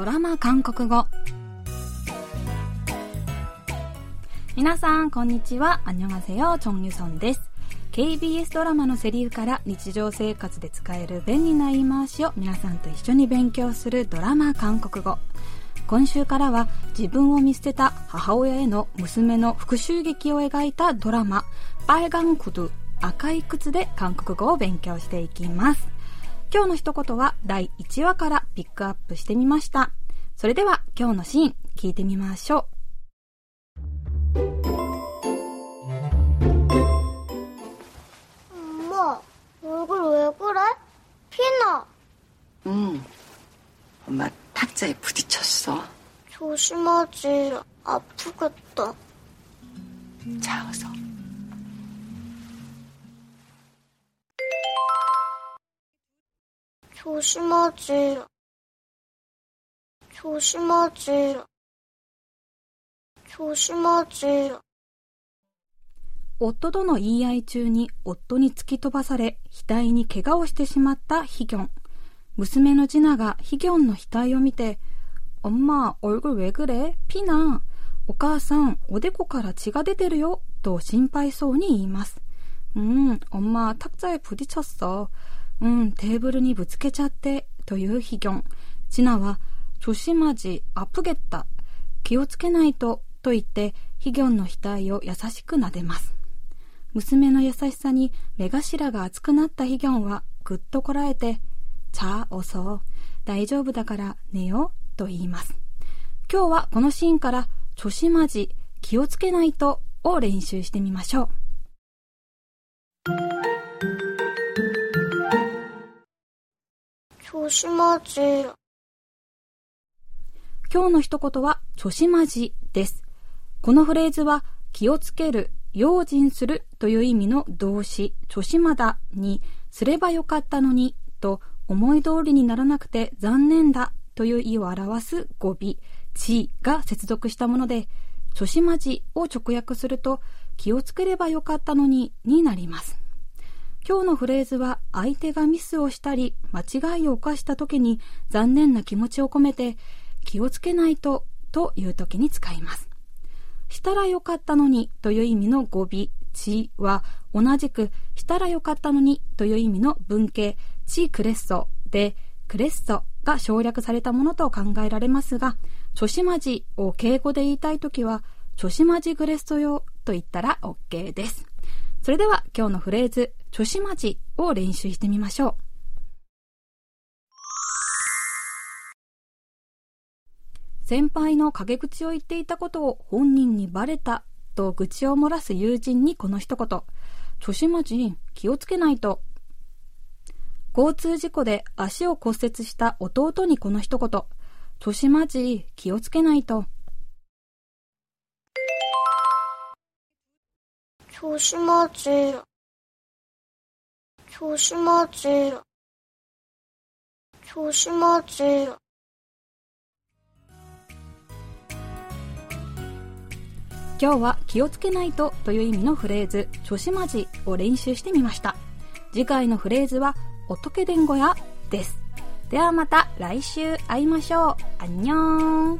ドラマ韓国語。皆さんこんにちは。アニョンハセヨチョンユソンです KBS ドラマのセリフから日常生活で使える便利な言い回しを皆さんと一緒に勉強するドラマ韓国語。今週からは自分を見捨てた母親への娘の復讐劇を描いたドラマ「バイガンクドゥ赤い靴」で韓国語を勉強していきます。今日の一言は第1話からピックアップしてみましたそれでは今日のシーン聞いてみましょう 얼굴 왜 그래? 피나. 응. 엄마 탁자에 부딪혔어. 조심하지. 아프겠다. 자, 어서. 조심하지. 조심하지. 조심하지. 夫との言い合い中に夫に突き飛ばされ、額に怪我をしてしまったヒギョン。娘のジナがヒギョンの額を見て、엄마얼굴왜그래피 나。 お母さん、おでこから血が出てるよ、と心配そうに言います。うん、엄마탁자에부딪혔어 うん、テーブルにぶつけちゃって、というヒギョン。ジナは、조심하 지、 アプゲッタ。気をつけないと、と言って、ヒギョンの額を優しく撫でます。娘の優しさに目頭が熱くなったヒギョンはぐっとこらえて、자おそ、大丈夫だから寝よと言います。今日はこのシーンから、ちょしまじ、気をつけないとを練習してみましょう。 ちょしまじ。今日の一言は、ちょしまじです。このフレーズは、気をつける、用心するという意味の動詞、ちょしまだに、すればよかったのにと思い通りにならなくて残念だという意を表す語尾、ちが接続したもので、ちょしまじを直訳すると、気をつければよかったのにになります。今日のフレーズは相手がミスをしたり間違いを犯した時に残念な気持ちを込めて気をつけないとという時に使います。したらよかったのにという意味の語尾、ちは同じくしたらよかったのにという意味の文型、ちクレッソで、クレッソが省略されたものと考えられますが、ちょしまじを敬語で言いたいときは、ちょしまじグレッソよと言ったら OK です。それでは今日のフレーズ、ちょしまじを練習してみましょう。先輩の陰口を言っていたことを本人にバレたと愚痴を漏らす友人にこの一言。ちょしまじ、気をつけないと。交通事故で足を骨折した弟にこの一言。ちょしまじ、気をつけないと。 조심하 지。 조심하 지。 조심하 지。 今日は気をつけないとという意味のフレーズ、ちょしまじを練習してみました。次回のフレーズは、おとけでんごやです。ではまた来週会いましょう。あんにょーん。